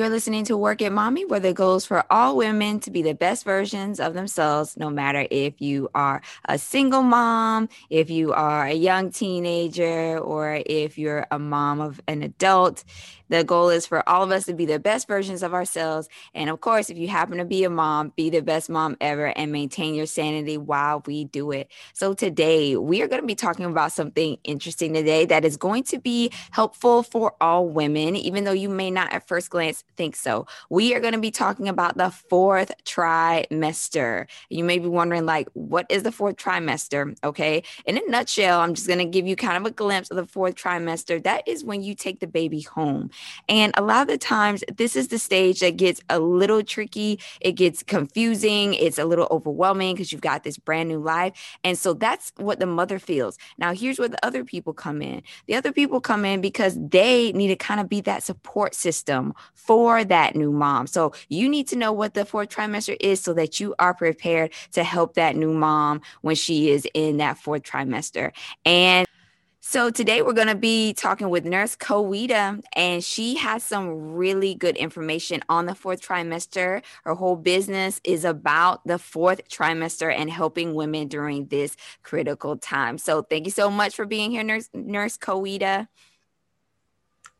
You're listening to Work It Mommy, where the goal is for all women to be the best versions of themselves, no matter if you are a single mom, if you are a young teenager, or if you're a mom of an adult. The goal is for all of us to be the best versions of ourselves. And of course, if you happen to be a mom, be the best mom ever and maintain your sanity while we do it. So today, we are going to be talking about something interesting today that is going to be helpful for all women, even though you may not at first glance think so. We are going to be talking about the fourth trimester. You may be wondering, like, what is the fourth trimester? Okay. In a nutshell, I'm just going to give you kind of a glimpse of the fourth trimester. That is when you take the baby home. And a lot of the times, this is the stage that gets a little tricky. It gets confusing. It's a little overwhelming because you've got this brand new life. And so that's what the mother feels. Now, here's where the other people come in. The other people come in because they need to kind of be that support system for that new mom. So you need to know what the fourth trimester is so that you are prepared to help that new mom when she is in that fourth trimester. And so today we're going to be talking with Nurse Coeta, and she has some really good information on the fourth trimester. Her whole business is about the fourth trimester and helping women during this critical time. So thank you so much for being here, Nurse Nurse Coeta.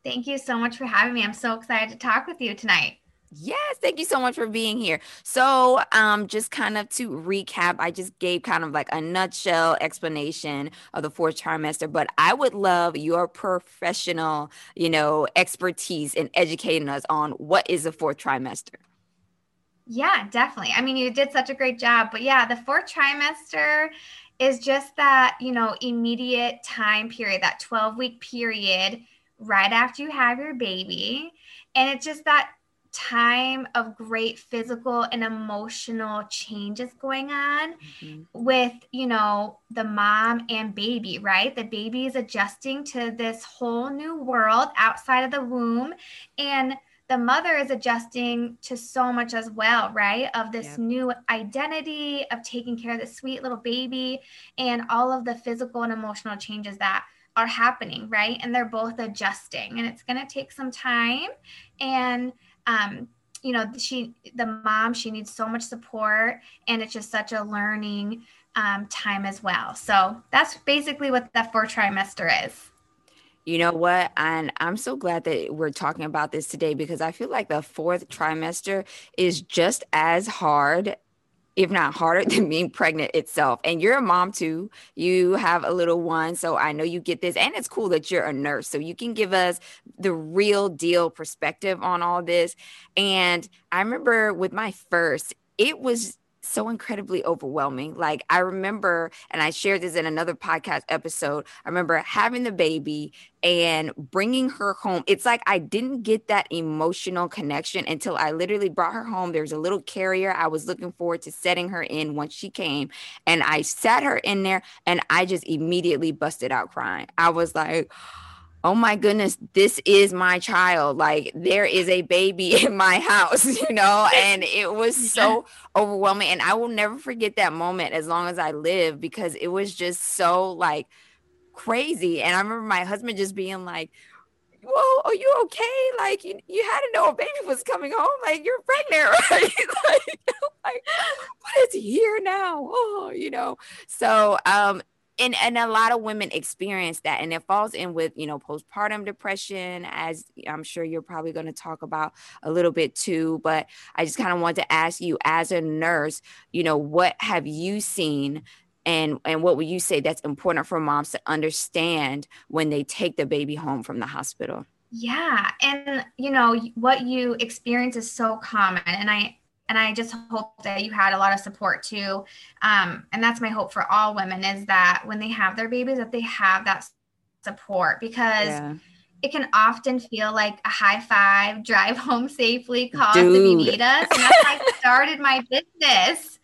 Thank you so much for having me. I'm so excited to talk with you tonight. Yes, thank you so much for being here. So, um, just kind of to recap, I just gave kind of like a nutshell explanation of the fourth trimester, but I would love your professional, you know, expertise in educating us on what is the fourth trimester. Yeah, definitely. I mean, you did such a great job, but yeah, the fourth trimester is just that, you know, immediate time period, that 12 week period right after you have your baby. And it's just that time of great physical and emotional changes going on mm-hmm. with you know the mom and baby right the baby is adjusting to this whole new world outside of the womb and the mother is adjusting to so much as well right of this new identity of taking care of the sweet little baby and all of the physical and emotional changes that are happening right and they're both adjusting and it's going to take some time and um, you know, she, the mom, she needs so much support, and it's just such a learning um, time as well. So that's basically what the fourth trimester is. You know what? And I'm so glad that we're talking about this today because I feel like the fourth trimester is just as hard if not harder than being pregnant itself. And you're a mom too. You have a little one. So I know you get this. And it's cool that you're a nurse. So you can give us the real deal perspective on all this. And I remember with my first, it was so incredibly overwhelming. Like I remember, and I shared this in another podcast episode. I remember having the baby and bringing her home. It's like I didn't get that emotional connection until I literally brought her home. There's a little carrier I was looking forward to setting her in once she came, and I sat her in there, and I just immediately busted out crying. I was like, oh my goodness, this is my child. Like there is a baby in my house, you know, and it was so overwhelming. And I will never forget that moment as long as I live because it was just so like crazy. And I remember my husband just being like, Whoa, are you okay? Like you, you had to know a baby was coming home. Like you're pregnant, right? like, like what is here now? Oh, you know. So um and and a lot of women experience that and it falls in with you know postpartum depression as i'm sure you're probably going to talk about a little bit too but i just kind of want to ask you as a nurse you know what have you seen and and what would you say that's important for moms to understand when they take the baby home from the hospital? Yeah and you know what you experience is so common and i and I just hope that you had a lot of support too. Um, and that's my hope for all women is that when they have their babies, that they have that support because yeah. it can often feel like a high five, drive home safely, call Dude. us if you need us. And that's how I started my business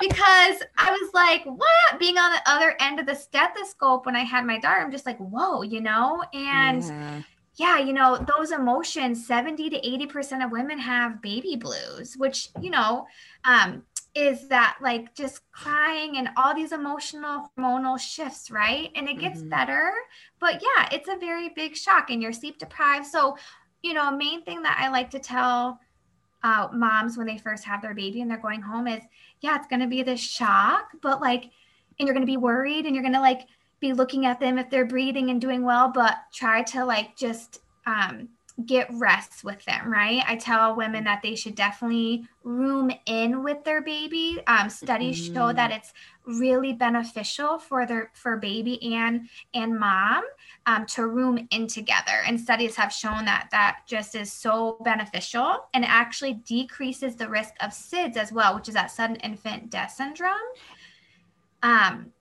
because I was like, what? Being on the other end of the stethoscope when I had my daughter, I'm just like, whoa, you know? And yeah yeah, you know, those emotions, 70 to 80% of women have baby blues, which, you know, um, is that like just crying and all these emotional hormonal shifts, right? And it gets mm-hmm. better. But yeah, it's a very big shock and you're sleep deprived. So you know, a main thing that I like to tell uh, moms when they first have their baby and they're going home is, yeah, it's going to be this shock, but like, and you're going to be worried and you're going to like be looking at them if they're breathing and doing well, but try to like just um, get rest with them, right? I tell women that they should definitely room in with their baby. Um, studies mm-hmm. show that it's really beneficial for their for baby and and mom um, to room in together. And studies have shown that that just is so beneficial and it actually decreases the risk of SIDS as well, which is that sudden infant death syndrome. Um,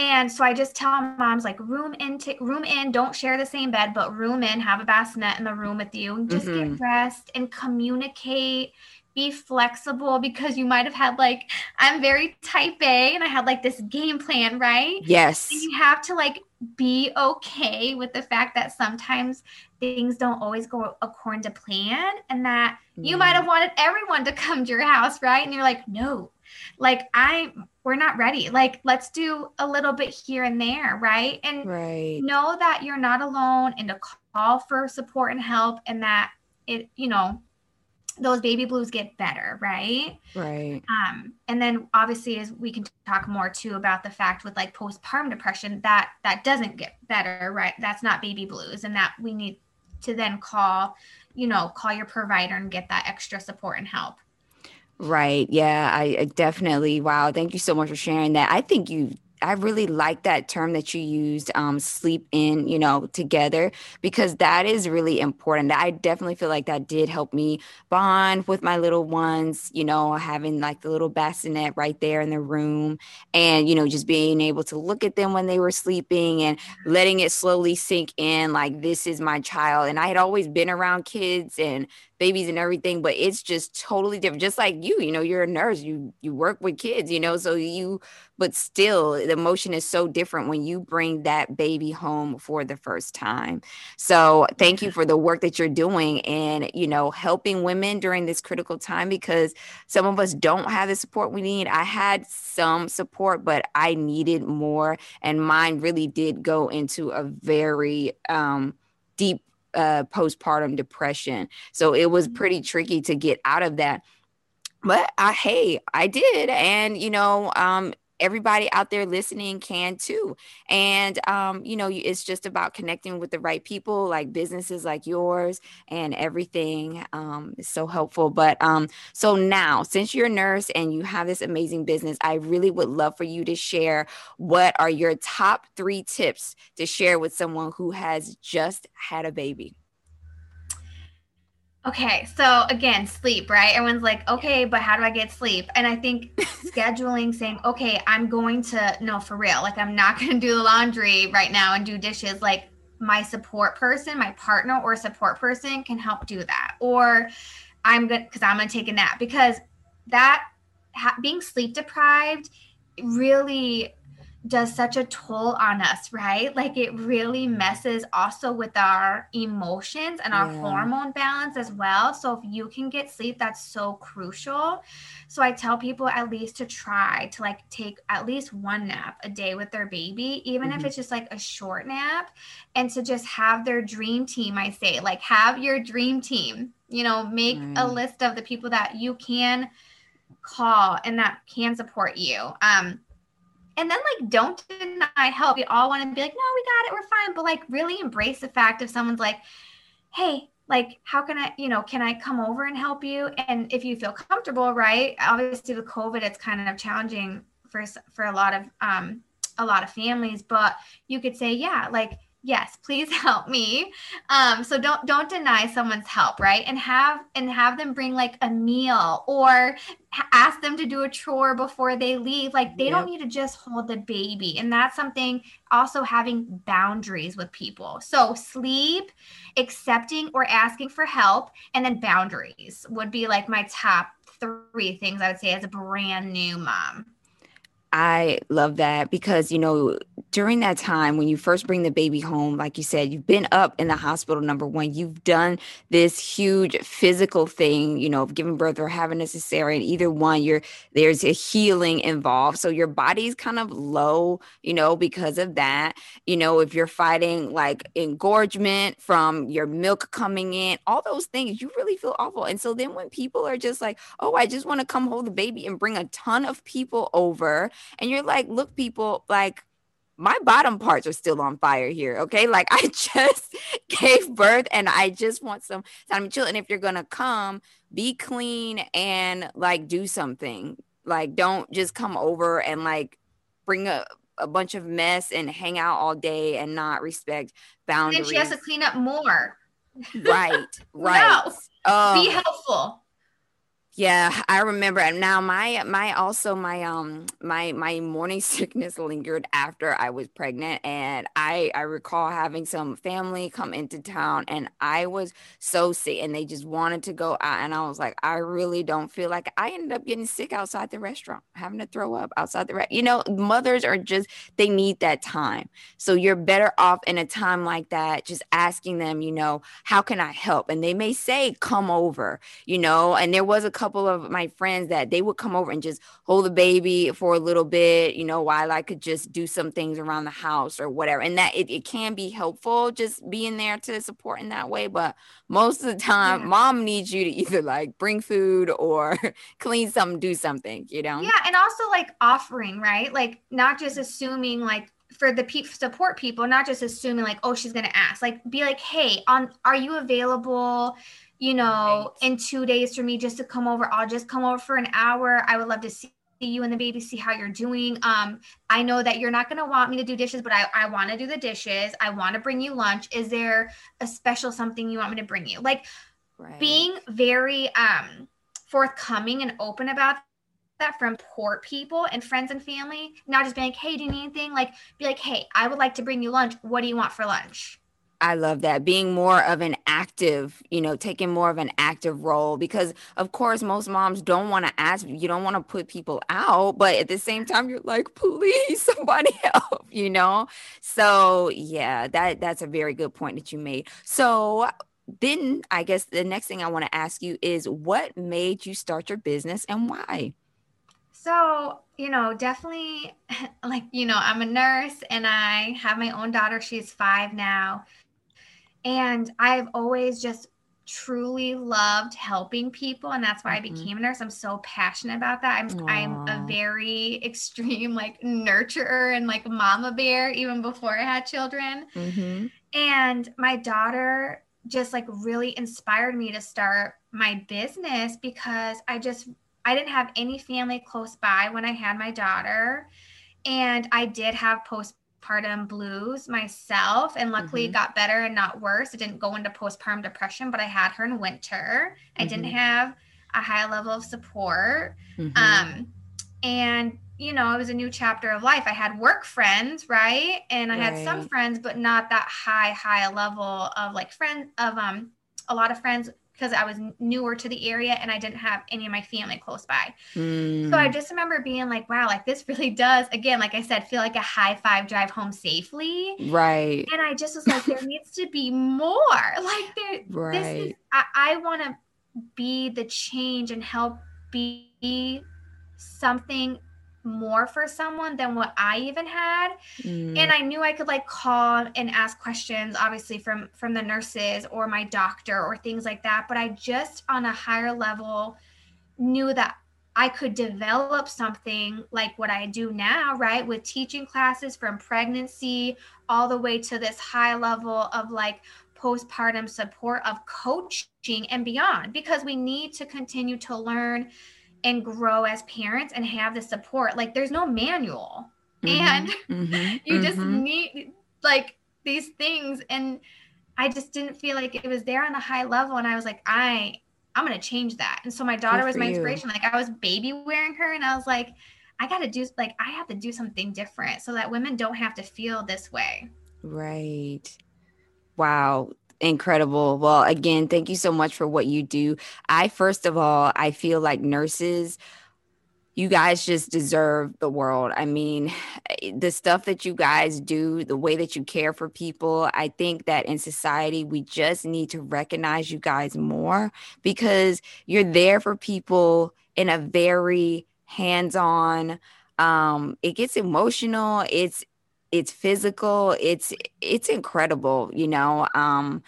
and so I just tell moms like room in, t- room in, don't share the same bed, but room in, have a bassinet in the room with you, and just mm-hmm. get rest and communicate. Be flexible because you might have had like I'm very type A and I had like this game plan, right? Yes. And you have to like be okay with the fact that sometimes things don't always go according to plan and that mm. you might have wanted everyone to come to your house, right? And you're like, no, like I we're not ready. Like let's do a little bit here and there, right? And right. know that you're not alone and to call for support and help and that it, you know, those baby blues get better, right? Right. Um, and then obviously as we can talk more too about the fact with like postpartum depression that that doesn't get better, right? That's not baby blues and that we need to then call, you know, call your provider and get that extra support and help. Right. Yeah, I, I definitely. Wow. Thank you so much for sharing that. I think you I really like that term that you used, um, sleep in, you know, together, because that is really important. I definitely feel like that did help me bond with my little ones, you know, having like the little bassinet right there in the room and, you know, just being able to look at them when they were sleeping and letting it slowly sink in like, this is my child. And I had always been around kids and babies and everything but it's just totally different. Just like you you know you're a nurse you you work with kids you know so you but still the emotion is so different when you bring that baby home for the first time. So thank you for the work that you're doing and you know helping women during this critical time because some of us don't have the support we need. I had some support but i needed more and mine really did go into a very um deep uh, postpartum depression. So it was pretty tricky to get out of that. But I, hey, I did. And, you know, um, everybody out there listening can too. And, um, you know, it's just about connecting with the right people, like businesses like yours and everything um, is so helpful. But um, so now, since you're a nurse and you have this amazing business, I really would love for you to share what are your top three tips to share with someone who has just had a baby. Okay, so again, sleep, right? Everyone's like, okay, but how do I get sleep? And I think scheduling, saying, okay, I'm going to, no, for real, like I'm not going to do the laundry right now and do dishes. Like my support person, my partner or support person can help do that. Or I'm good because I'm going to take a nap because that ha- being sleep deprived really does such a toll on us, right? Like it really messes also with our emotions and our yeah. hormone balance as well. So if you can get sleep, that's so crucial. So I tell people at least to try to like take at least one nap a day with their baby, even mm-hmm. if it's just like a short nap, and to just have their dream team. I say, like, have your dream team, you know, make mm. a list of the people that you can call and that can support you. Um, and then like don't deny help. We all want to be like, no, we got it, we're fine. But like really embrace the fact if someone's like, hey, like how can I, you know, can I come over and help you? And if you feel comfortable, right? Obviously with COVID, it's kind of challenging for for a lot of um a lot of families, but you could say, yeah, like yes please help me. Um so don't don't deny someone's help right? And have and have them bring like a meal or ask them to do a chore before they leave. Like they yep. don't need to just hold the baby. And that's something also having boundaries with people. So sleep accepting or asking for help and then boundaries would be like my top three things i would say as a brand new mom. I love that because, you know, during that time when you first bring the baby home like you said you've been up in the hospital number one you've done this huge physical thing you know of giving birth or having a cesarean either one you're there's a healing involved. So your body's kind of low you know because of that. You know if you're fighting like engorgement from your milk coming in all those things you really feel awful. And so then when people are just like oh i just want to come hold the baby and bring a ton of people over and you're like look people like my bottom parts are still on fire here. Okay. Like I just gave birth and I just want some time to chill. And if you're going to come, be clean and like do something. Like don't just come over and like bring a, a bunch of mess and hang out all day and not respect boundaries. And she has to clean up more. Right. Right. no. Um, be helpful. Yeah, I remember. And now my my also my um my my morning sickness lingered after I was pregnant, and I I recall having some family come into town, and I was so sick, and they just wanted to go out, and I was like, I really don't feel like I ended up getting sick outside the restaurant, having to throw up outside the restaurant. You know, mothers are just they need that time, so you're better off in a time like that, just asking them, you know, how can I help, and they may say, come over, you know, and there was a couple of my friends that they would come over and just hold the baby for a little bit, you know, while I could just do some things around the house or whatever. And that it, it can be helpful just being there to support in that way. But most of the time, yeah. mom needs you to either like bring food or clean something, do something, you know? Yeah. And also like offering, right? Like not just assuming like for the pe- support people, not just assuming like, oh, she's gonna ask. Like, be like, hey, on, are you available? You know, right. in two days for me just to come over. I'll just come over for an hour. I would love to see you and the baby, see how you're doing. Um, I know that you're not going to want me to do dishes, but I, I want to do the dishes. I want to bring you lunch. Is there a special something you want me to bring you? Like right. being very um, forthcoming and open about that from poor people and friends and family, not just being like, hey, do you need anything? Like, be like, hey, I would like to bring you lunch. What do you want for lunch? I love that being more of an active, you know, taking more of an active role because, of course, most moms don't want to ask, you don't want to put people out, but at the same time, you're like, please, somebody help, you know. So yeah, that that's a very good point that you made. So then, I guess the next thing I want to ask you is, what made you start your business and why? So, you know, definitely like, you know, I'm a nurse and I have my own daughter. She's five now. And I've always just truly loved helping people and that's why mm-hmm. I became a nurse. I'm so passionate about that. I'm Aww. I'm a very extreme like nurturer and like mama bear even before I had children. Mm-hmm. And my daughter just like really inspired me to start my business because I just I didn't have any family close by when I had my daughter and I did have post postpartum blues myself and luckily mm-hmm. got better and not worse. I didn't go into postpartum depression, but I had her in winter. Mm-hmm. I didn't mm-hmm. have a high level of support. Mm-hmm. Um, and you know, it was a new chapter of life. I had work friends, right? And I right. had some friends, but not that high, high level of like friends of um a lot of friends because I was newer to the area and I didn't have any of my family close by. Mm. So I hmm. just remember being like, wow, like this really does, again, like I said, feel like a high five drive home safely. Right. And I just was like, there needs to be more. Like, there, right. this is, I, I want to be the change and help be something more for someone than what I even had. Mm. And I knew I could like call and ask questions obviously from from the nurses or my doctor or things like that, but I just on a higher level knew that I could develop something like what I do now, right? With teaching classes from pregnancy all the way to this high level of like postpartum support of coaching and beyond because we need to continue to learn and grow as parents and have the support. Like there's no manual. Mm-hmm, and mm-hmm, you just mm-hmm. need like these things and I just didn't feel like it was there on a high level and I was like I I'm going to change that. And so my daughter was my inspiration. You. Like I was baby wearing her and I was like I got to do like I have to do something different so that women don't have to feel this way. Right. Wow incredible. Well, again, thank you so much for what you do. I, first of all, I feel like nurses, you guys just deserve the world. I mean, the stuff that you guys do, the way that you care for people, I think that in society, we just need to recognize you guys more because you're there for people in a very hands on, um, it gets emotional. It's, it's physical. It's, it's incredible, you know. Um,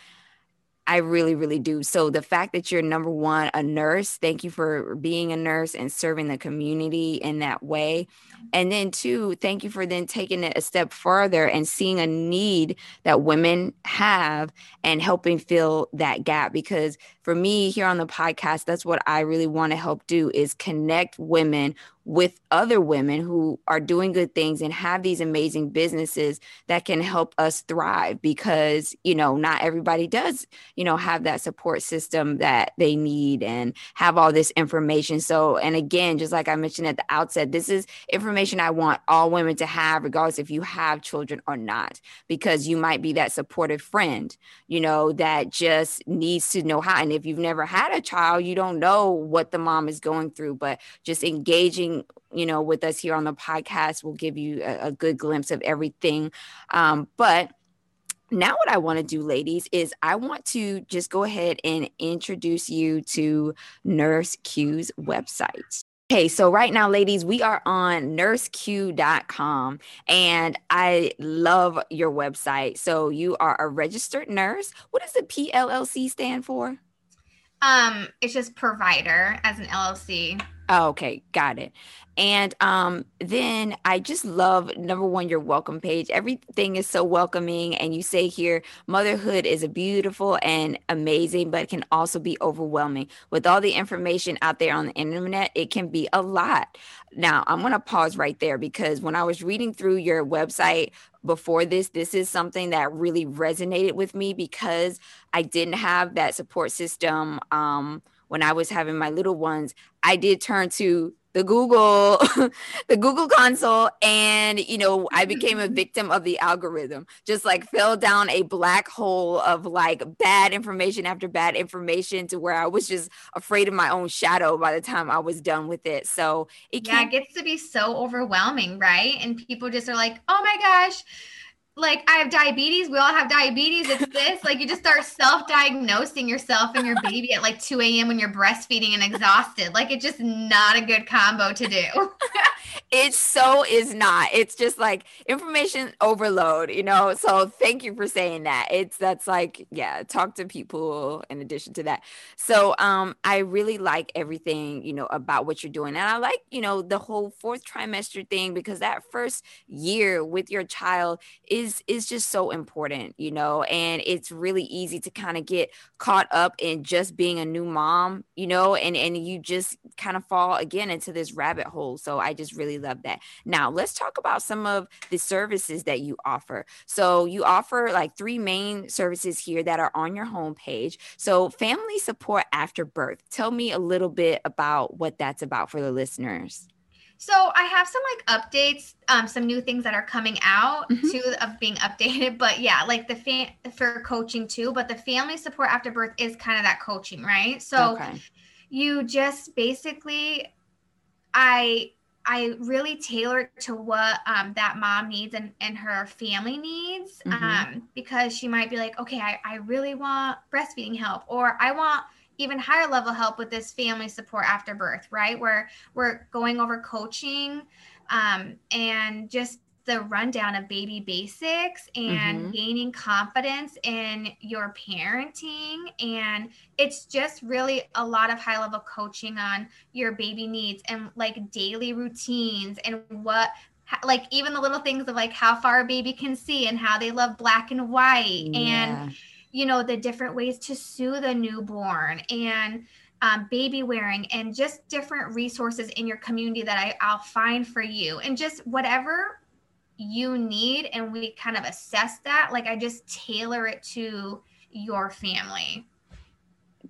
I really, really do. So the fact that you're number one, a nurse, thank you for being a nurse and serving the community in that way. And then two, thank you for then taking it a step further and seeing a need that women have and helping fill that gap. Because for me here on the podcast, that's what I really want to help do is connect women with other women who are doing good things and have these amazing businesses that can help us thrive because you know not everybody does you know have that support system that they need and have all this information. So and again just like i mentioned at the outset this is information i want all women to have regardless if you have children or not because you might be that supportive friend you know that just needs to know how. And if you've never had a child you don't know what the mom is going through but just engaging you know with us here on the podcast will give you a, a good glimpse of everything um, but now what i want to do ladies is i want to just go ahead and introduce you to nurse q's website Okay, so right now, ladies, we are on nurseq.com and I love your website. So you are a registered nurse. What does the PLLC stand for? Um, it's just provider as an LLC. Oh, okay, got it. And um, then I just love number one, your welcome page. Everything is so welcoming. And you say here, motherhood is a beautiful and amazing, but can also be overwhelming. With all the information out there on the internet, it can be a lot. Now, I'm going to pause right there because when I was reading through your website before this, this is something that really resonated with me because I didn't have that support system. Um, when I was having my little ones, I did turn to the Google, the Google console, and you know, I became a victim of the algorithm. Just like fell down a black hole of like bad information after bad information to where I was just afraid of my own shadow by the time I was done with it. So it yeah, it gets to be so overwhelming, right? And people just are like, "Oh my gosh." Like I have diabetes. We all have diabetes. It's this. like you just start self-diagnosing yourself and your baby at like 2 a.m. when you're breastfeeding and exhausted. Like it's just not a good combo to do. it so is not. It's just like information overload, you know. So thank you for saying that. It's that's like, yeah, talk to people in addition to that. So um I really like everything, you know, about what you're doing. And I like, you know, the whole fourth trimester thing because that first year with your child is is is just so important, you know, and it's really easy to kind of get caught up in just being a new mom, you know, and and you just kind of fall again into this rabbit hole. So I just really love that. Now, let's talk about some of the services that you offer. So you offer like three main services here that are on your homepage. So family support after birth. Tell me a little bit about what that's about for the listeners. So I have some like updates, um, some new things that are coming out mm-hmm. too of being updated. But yeah, like the fan for coaching too. But the family support after birth is kind of that coaching, right? So okay. you just basically, I I really tailor to what um, that mom needs and, and her family needs mm-hmm. um, because she might be like, okay, I, I really want breastfeeding help, or I want even higher level help with this family support after birth, right? Where we're going over coaching um, and just the rundown of baby basics and mm-hmm. gaining confidence in your parenting. And it's just really a lot of high level coaching on your baby needs and like daily routines and what like even the little things of like how far a baby can see and how they love black and white yeah. and you know, the different ways to soothe a newborn and um, baby wearing and just different resources in your community that I, I'll find for you and just whatever you need. And we kind of assess that. Like I just tailor it to your family.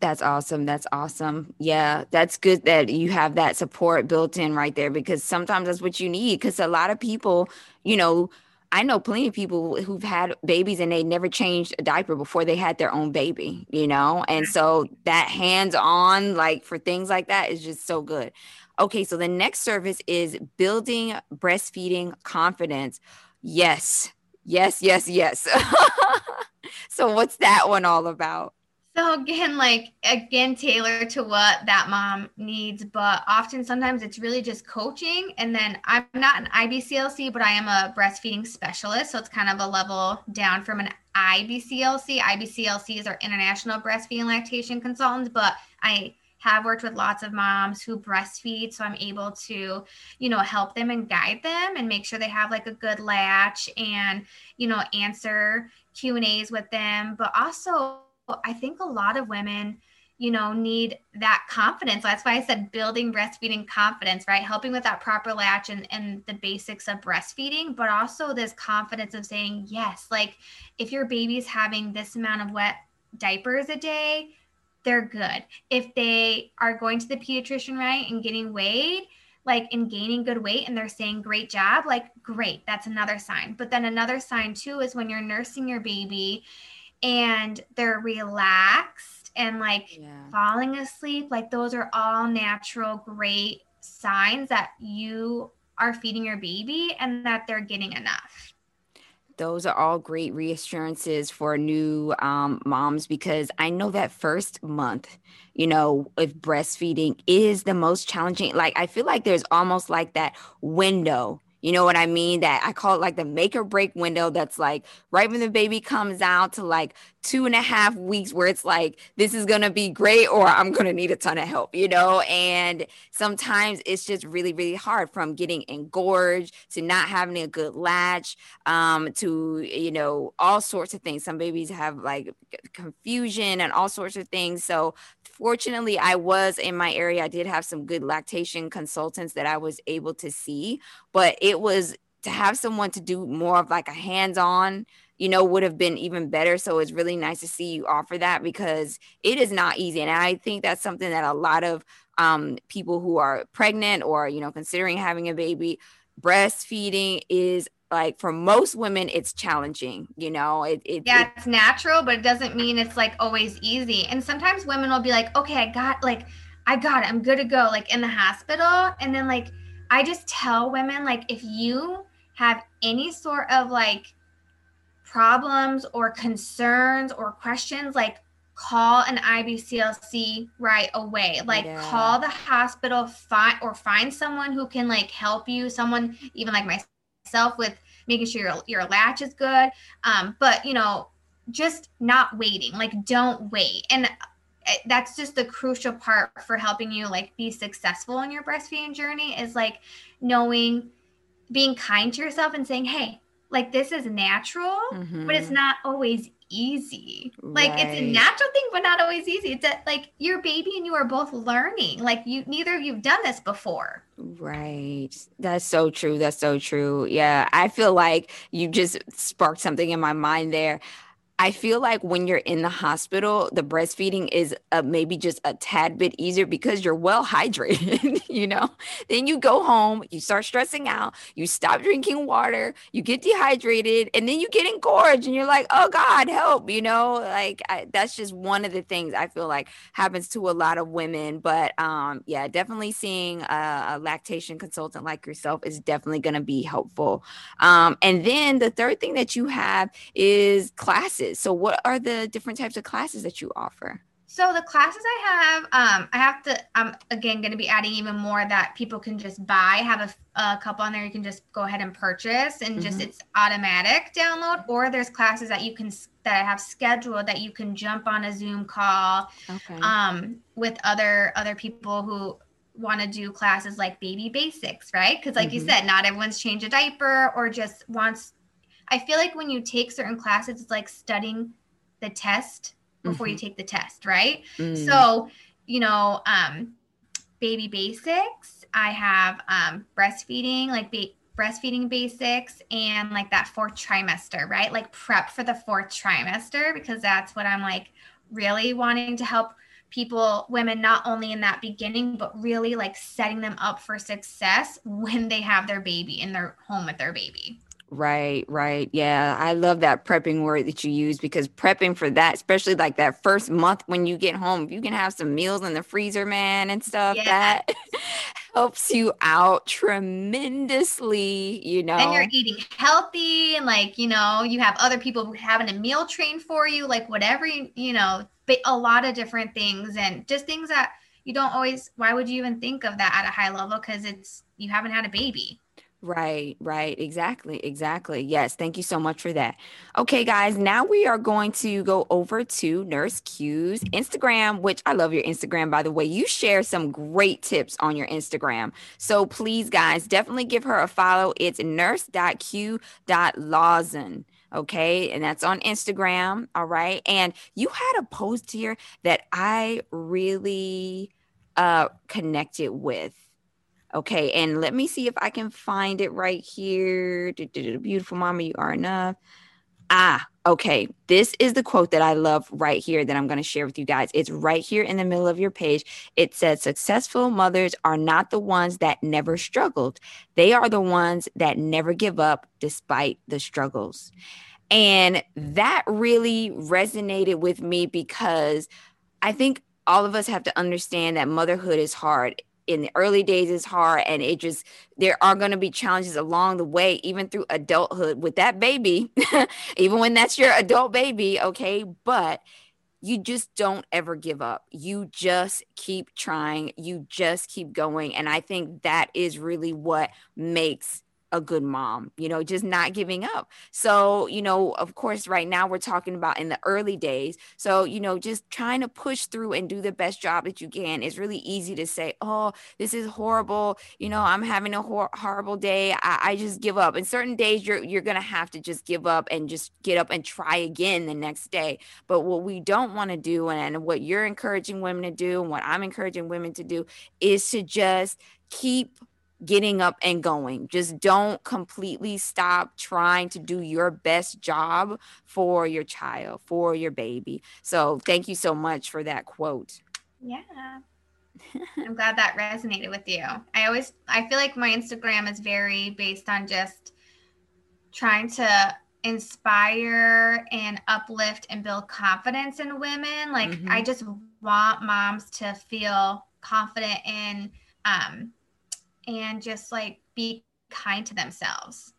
That's awesome. That's awesome. Yeah, that's good that you have that support built in right there because sometimes that's what you need. Because a lot of people, you know, I know plenty of people who've had babies and they never changed a diaper before they had their own baby, you know? And so that hands on, like for things like that, is just so good. Okay, so the next service is building breastfeeding confidence. Yes, yes, yes, yes. so, what's that one all about? So again, like again, tailored to what that mom needs, but often sometimes it's really just coaching. And then I'm not an IBCLC, but I am a breastfeeding specialist. So it's kind of a level down from an IBCLC. IBCLCs are international breastfeeding lactation consultants, but I have worked with lots of moms who breastfeed so i'm able to you know help them and guide them and make sure they have like a good latch and you know answer q and a's with them but also I think a lot of women, you know, need that confidence. That's why I said building breastfeeding confidence, right? Helping with that proper latch and, and the basics of breastfeeding, but also this confidence of saying, yes, like if your baby's having this amount of wet diapers a day, they're good. If they are going to the pediatrician, right, and getting weighed, like and gaining good weight and they're saying great job like great that's another sign but then another sign too is when you're nursing your baby and they're relaxed and like yeah. falling asleep like those are all natural great signs that you are feeding your baby and that they're getting enough those are all great reassurances for new um, moms because I know that first month, you know, if breastfeeding is the most challenging, like I feel like there's almost like that window you know what I mean? That I call it like the make or break window that's like right when the baby comes out to like two and a half weeks where it's like, this is to be great or I'm to need a ton of help, you know? And sometimes it's just really, really hard from getting engorged to not having a good latch um, to, you know, all sorts of things. Some babies have like confusion and all sorts of things. So fortunately, I was in my area. I did have some good lactation consultants that I was able to see, but it was to have someone to do more of like a hands on you know, would have been even better. So it's really nice to see you offer that because it is not easy. And I think that's something that a lot of um, people who are pregnant or, you know, considering having a baby, breastfeeding is like for most women it's challenging you know it, it yeah it, it's natural but it doesn't mean it's like always easy and sometimes women will be like okay i got like i got it i'm good to go like in the hospital and then like i just tell women like if you have any sort of like problems or concerns or questions like call an IBCLC right away. Like yeah. call the hospital, find or find someone who can like help you. Someone even like myself with making sure your your latch is good. Um, but you know, just not waiting. Like don't wait. And eh, that's just the crucial part for helping you like be successful in your breastfeeding journey is like knowing being kind to yourself and saying, "Hey, like this is natural, mm-hmm. but it's mm-hmm. not always easy. Like right. it's a natural thing, but not always easy. It's that like your baby and you are both learning. Like you neither of you've done this before. Right. That's so true. That's so true. Yeah. I feel like you just sparked something in my mind there. I feel like when you're in the hospital, the breastfeeding is uh, maybe just a tad bit easier because you're well hydrated, you know? Then you go home, you start stressing out, you stop drinking water, you get dehydrated, and then you get engorged and you're like, oh God, help, you know? Like I, that's just one of the things I feel like happens to a lot of women. But um, yeah, definitely seeing a, a lactation consultant like yourself is definitely going to be helpful. Um, and then the third thing that you have is classes classes. So, what are the different types of classes that you offer? So the classes I have, um, I have to. I'm again going to be adding even more that people can just buy. I have a, a couple on there you can just go ahead and purchase, and mm-hmm. just it's automatic download. Or there's classes that you can that I have scheduled that you can jump on a Zoom call, okay. um, with other other people who want to do classes like baby basics, right? Because like mm-hmm. you said, not everyone's changed a diaper or just wants I feel like when you take certain classes, it's like studying the test before mm-hmm. you take the test, right? Mm. So, you know, um, baby basics, I have um, breastfeeding, like ba- breastfeeding basics, and like that fourth trimester, right? Like prep for the fourth trimester, because that's what I'm like really wanting to help people, women, not only in that beginning, but really like setting them up for success when they have their baby in their home with their baby. Right, right. Yeah, I love that prepping word that you use because prepping for that, especially like that first month when you get home, if you can have some meals in the freezer, man, and stuff, yeah. that helps you out tremendously, you know. And you're eating healthy and like, you know, you have other people having a meal train for you, like whatever, you, you know, a lot of different things and just things that you don't always why would you even think of that at a high level because it's you haven't had a baby Right, right. Exactly, exactly. Yes, thank you so much for that. Okay, guys, now we are going to go over to Nurse Q's Instagram, which I love your Instagram, by the way. You share some great tips on your Instagram. So please, guys, definitely give her a follow. It's nurse.q.lawson. Okay, and that's on Instagram. All right. And you had a post here that I really uh connected with Okay, and let me see if I can find it right here. Beautiful mama, you are enough. Ah, okay. This is the quote that I love right here that I'm going to share with you guys. It's right here in the middle of your page. It says, Successful mothers are not the ones that never struggled, they are the ones that never give up despite the struggles. And that really resonated with me because I think all of us have to understand that motherhood is hard in the early days is hard and it just there are going to be challenges along the way even through adulthood with that baby even when that's your adult baby okay? But you just don't ever give up. You just keep trying. You just keep going. And i think that is really what makes a good mom, you know, just not giving up. So, you know, of course, right now we're talking about in the early days. So, you know, just trying to push through and do the best job that you can. It's really easy to say, oh, this is horrible. You know, I'm having a hor- horrible day. I-, I just give up. And certain days you're you're gonna have to just give up and just get up and try again the next day. But what we don't want to do, and, and what you're encouraging women to do, and what I'm encouraging women to do, is to just keep getting up and going. Just don't completely stop trying to do your best job for your child, for your baby. So, thank you so much for that quote. Yeah. I'm glad that resonated with you. I always I feel like my Instagram is very based on just trying to inspire and uplift and build confidence in women. Like mm-hmm. I just want moms to feel confident in um and just like be kind to themselves.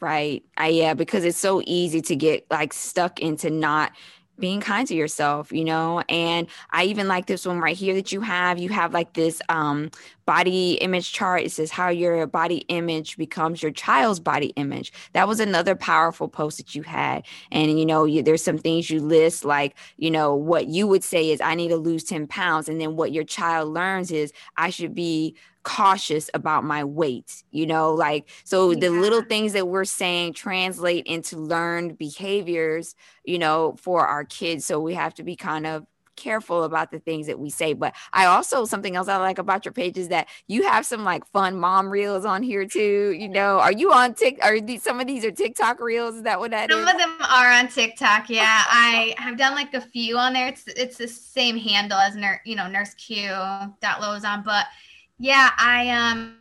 Right. I yeah, because it's so easy to get like stuck into not being kind to yourself, you know? And I even like this one right here that you have. You have like this um body image chart. It says how your body image becomes your child's body image. That was another powerful post that you had. And, you know, you, there's some things you list, like, you know, what you would say is, I need to lose 10 pounds. And then what your child learns is, I should be cautious about my weight you know like so yeah. the little things that we're saying translate into learned behaviors you know for our kids so we have to be kind of careful about the things that we say. But I also something else I like about your page is that you have some like fun mom reels on here too. You know, are you on Tik? Are these some of these are TikTok reels? Is that what that some is? of them are on TikTok. Yeah, I have done like a few on there. It's it's the same handle as nurse, you know, nurse Q dot on. But yeah, I um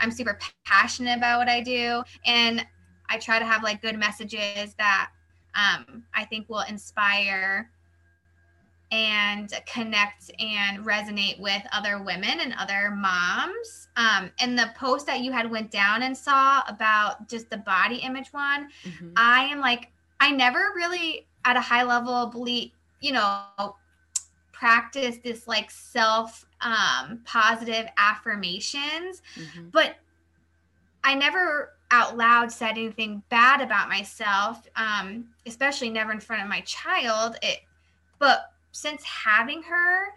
I'm super passionate about what I do, and I try to have like good messages that um, I think will inspire and connect and resonate with other women and other moms. Um, and the post that you had went down and saw about just the body image one, mm-hmm. I am like, I never really at a high level believe, you know, practice this like self um, positive affirmations, mm-hmm. but I never out loud said anything bad about myself, um, especially never in front of my child. It, but since having her,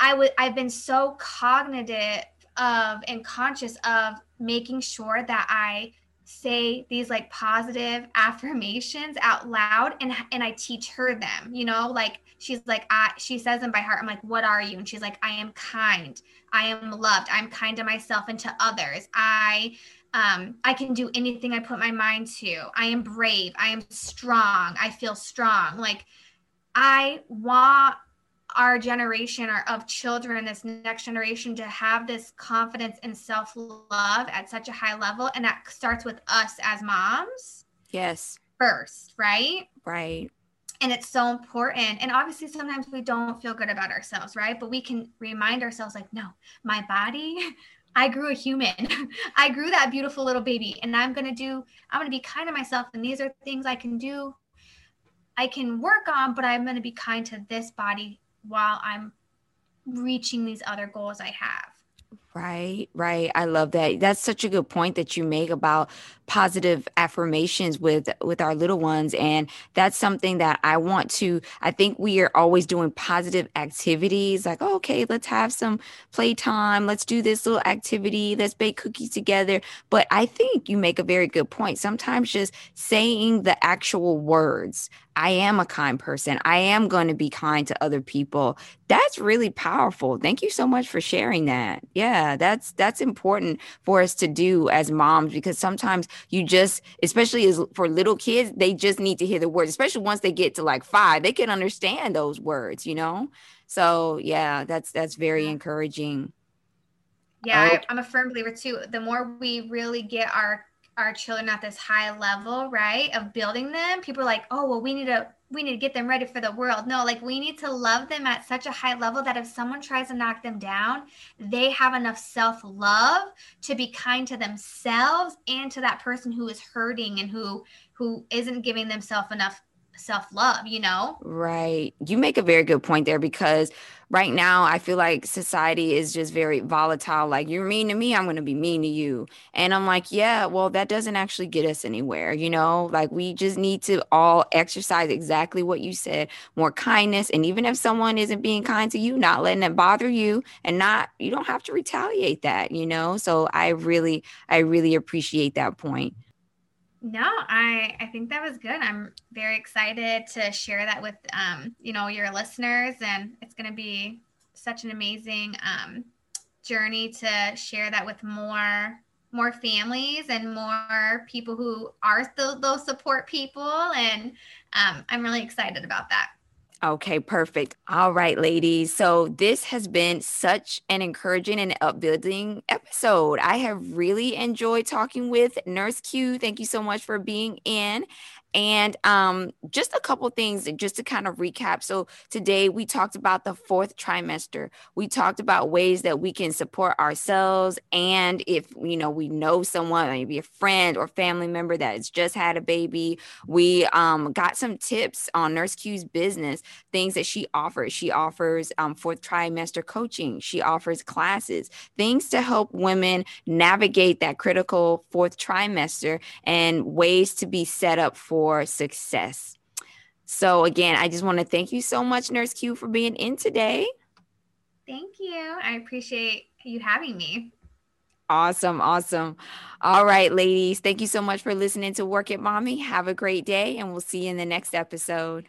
I would I've been so cognitive of and conscious of making sure that I say these like positive affirmations out loud and and I teach her them you know? Like she's like I she says them by heart I'm like what are you? And she's like I am kind. I am loved. I'm kind to myself and to others. I um I can do anything I put my mind to. I am brave. I am strong. I feel strong. Like I want our generation or of children, this next generation, to have this confidence and self love at such a high level. And that starts with us as moms. Yes. First, right? Right. And it's so important. And obviously, sometimes we don't feel good about ourselves, right? But we can remind ourselves, like, no, my body, I grew a human. I grew that beautiful little baby. And I'm going to do, I'm going to be kind to myself. And these are things I can do, I can work on, but I'm going to be kind to this body while I'm reaching these other goals I have. Right, right. I love that. That's such a good point that you make about positive affirmations with with our little ones and that's something that I want to I think we are always doing positive activities like oh, okay, let's have some playtime, let's do this little activity, let's bake cookies together. But I think you make a very good point. Sometimes just saying the actual words I am a kind person. I am going to be kind to other people. That's really powerful. Thank you so much for sharing that. Yeah, that's that's important for us to do as moms because sometimes you just especially as for little kids, they just need to hear the words, especially once they get to like 5, they can understand those words, you know? So, yeah, that's that's very encouraging. Yeah, oh. I, I'm a firm believer too. The more we really get our our children at this high level, right, of building them, people are like, oh, well, we need to we need to get them ready for the world. No, like we need to love them at such a high level that if someone tries to knock them down, they have enough self-love to be kind to themselves and to that person who is hurting and who who isn't giving themselves enough self love, you know? Right. You make a very good point there because right now I feel like society is just very volatile. Like, you're mean to me, I'm going to be mean to you. And I'm like, yeah, well, that doesn't actually get us anywhere, you know? Like, we just need to all exercise exactly what you said more kindness. And even if someone isn't being kind to you, not letting it bother you and not, you don't have to retaliate that, you know? So I really, I really appreciate that point. No, I I think that was good. I'm very excited to share that with um, you know your listeners, and it's going to be such an amazing um, journey to share that with more more families and more people who are still those support people, and um, I'm really excited about that. Okay, perfect. All right, ladies. So this has been such an encouraging and upbuilding episode. I have really enjoyed talking with Nurse Q. Thank you so much for being in. And um, just a couple things just to kind of recap. So today we talked about the fourth trimester. We talked about ways that we can support ourselves, and if you know we know someone, maybe a friend or family member that has just had a baby, we um, got some tips on Nurse Q's business, things that she offers. She offers um, fourth trimester coaching. She offers classes, things to help women navigate that critical fourth trimester and ways to be set up for for success. So, again, I just want to thank you so much, Nurse Q, for being in today. Thank you. I appreciate you having me. Awesome. Awesome. All right, ladies. Thank you so much for listening to Work It Mommy. Have a great day, and we'll see you in the next episode.